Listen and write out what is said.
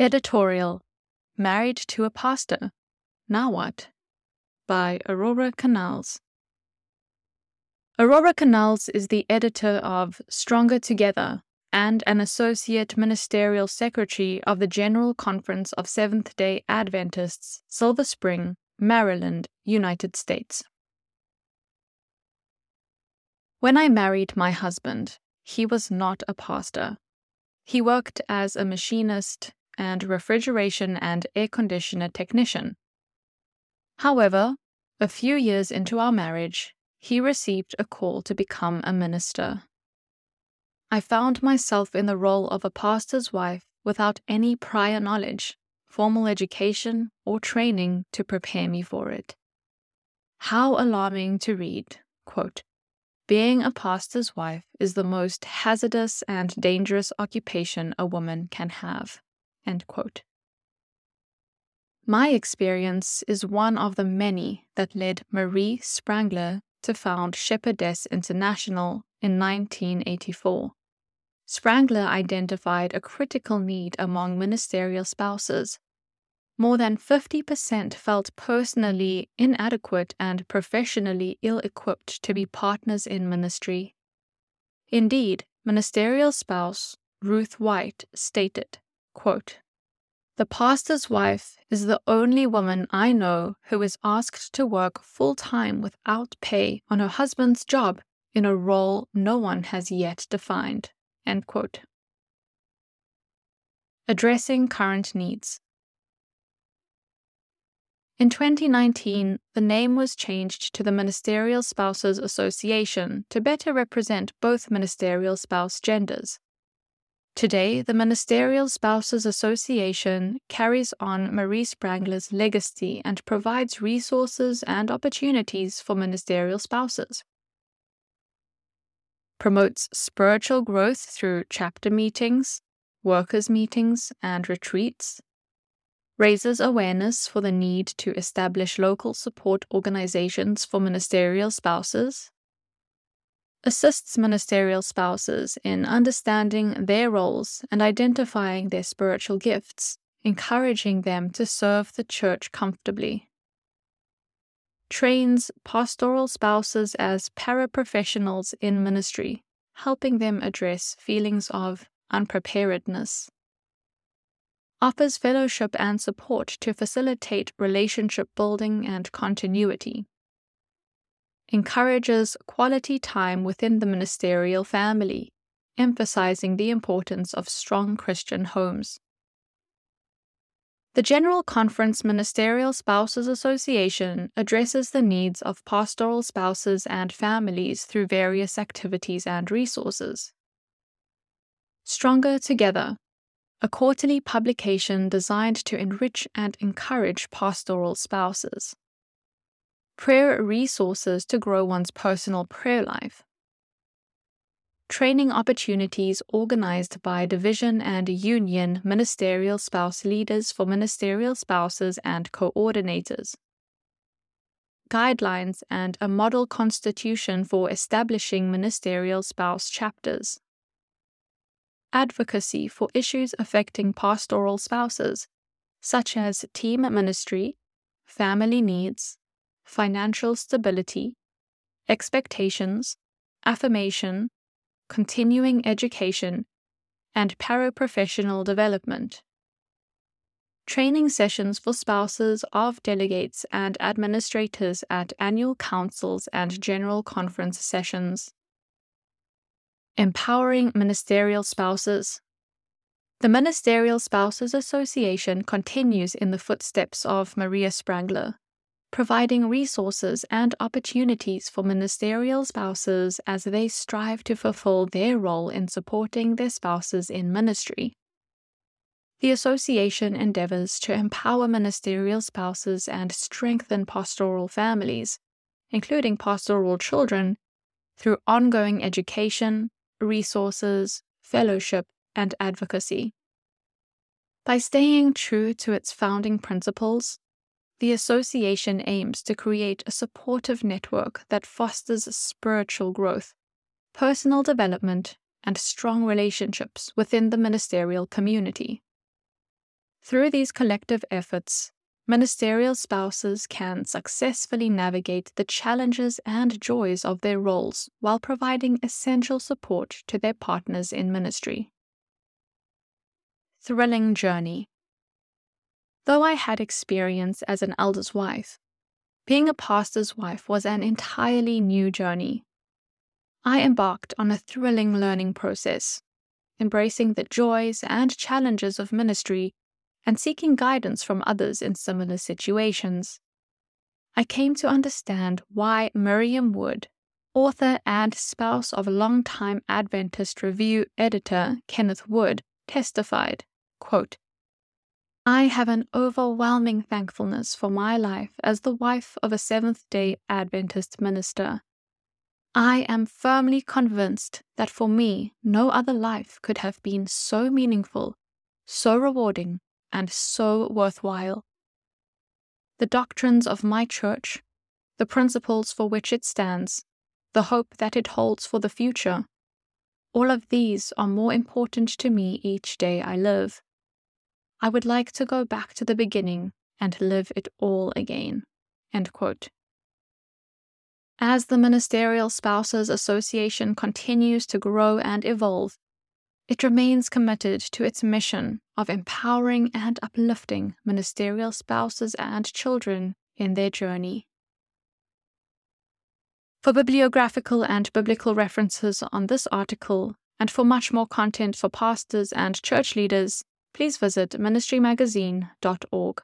Editorial Married to a Pastor. Now What? by Aurora Canals. Aurora Canals is the editor of Stronger Together and an associate ministerial secretary of the General Conference of Seventh day Adventists, Silver Spring, Maryland, United States. When I married my husband, he was not a pastor. He worked as a machinist and refrigeration and air conditioner technician. However, a few years into our marriage, he received a call to become a minister. I found myself in the role of a pastor's wife without any prior knowledge, formal education, or training to prepare me for it. How alarming to read, quote, being a pastor's wife is the most hazardous and dangerous occupation a woman can have. My experience is one of the many that led Marie Spangler to found Shepherdess International in 1984. Spangler identified a critical need among ministerial spouses more than 50% felt personally inadequate and professionally ill equipped to be partners in ministry. Indeed, ministerial spouse Ruth White stated, quote, The pastor's wife is the only woman I know who is asked to work full time without pay on her husband's job in a role no one has yet defined. Addressing current needs. In 2019, the name was changed to the Ministerial Spouses Association to better represent both ministerial spouse genders. Today, the Ministerial Spouses Association carries on Marie Spangler's legacy and provides resources and opportunities for ministerial spouses. Promotes spiritual growth through chapter meetings, workers' meetings, and retreats raises awareness for the need to establish local support organizations for ministerial spouses, assists ministerial spouses in understanding their roles and identifying their spiritual gifts, encouraging them to serve the church comfortably. Trains pastoral spouses as paraprofessionals in ministry, helping them address feelings of unpreparedness offers fellowship and support to facilitate relationship building and continuity, encourages quality time within the ministerial family, emphasizing the importance of strong Christian homes. The General Conference Ministerial Spouses Association addresses the needs of pastoral spouses and families through various activities and resources. Stronger Together a quarterly publication designed to enrich and encourage pastoral spouses. Prayer resources to grow one's personal prayer life. Training opportunities organized by Division and Union Ministerial Spouse Leaders for Ministerial Spouses and Coordinators. Guidelines and a model constitution for establishing ministerial spouse chapters advocacy for issues affecting pastoral spouses, such as team ministry, family needs, financial stability, expectations, affirmation, continuing education, and paraprofessional development. Training sessions for spouses of delegates and administrators at annual councils and general conference sessions. Empowering Ministerial Spouses. The Ministerial Spouses Association continues in the footsteps of Maria Spangler, providing resources and opportunities for ministerial spouses as they strive to fulfill their role in supporting their spouses in ministry. The association endeavors to empower ministerial spouses and strengthen pastoral families, including pastoral children, through ongoing education, resources, fellowship, and advocacy. By staying true to its founding principles, the association aims to create a supportive network that fosters spiritual growth, personal development, and strong relationships within the ministerial community. Through these collective efforts, ministerial spouses can successfully navigate the challenges and joys of their roles while providing essential support to their partners in ministry. Thrilling journey. Though I had experience as an elder's wife, being a pastor's wife was an entirely new journey. I embarked on a thrilling learning process, embracing the joys and challenges of ministry and seeking guidance from others in similar situations. I came to understand why Miriam Wood, author and spouse of longtime Adventist Review editor Kenneth Wood, testified, quote, I have an overwhelming thankfulness for my life as the wife of a Seventh day Adventist minister. I am firmly convinced that for me, no other life could have been so meaningful, so rewarding, and so worthwhile. The doctrines of my church, the principles for which it stands, the hope that it holds for the future, all of these are more important to me each day I live. I would like to go back to the beginning and live it all again. As the Ministerial Spouses Association continues to grow and evolve, it remains committed to its mission of empowering and uplifting ministerial spouses and children in their journey. For bibliographical and biblical references on this article, and for much more content for pastors and church leaders, please visit ministrymagazine.org.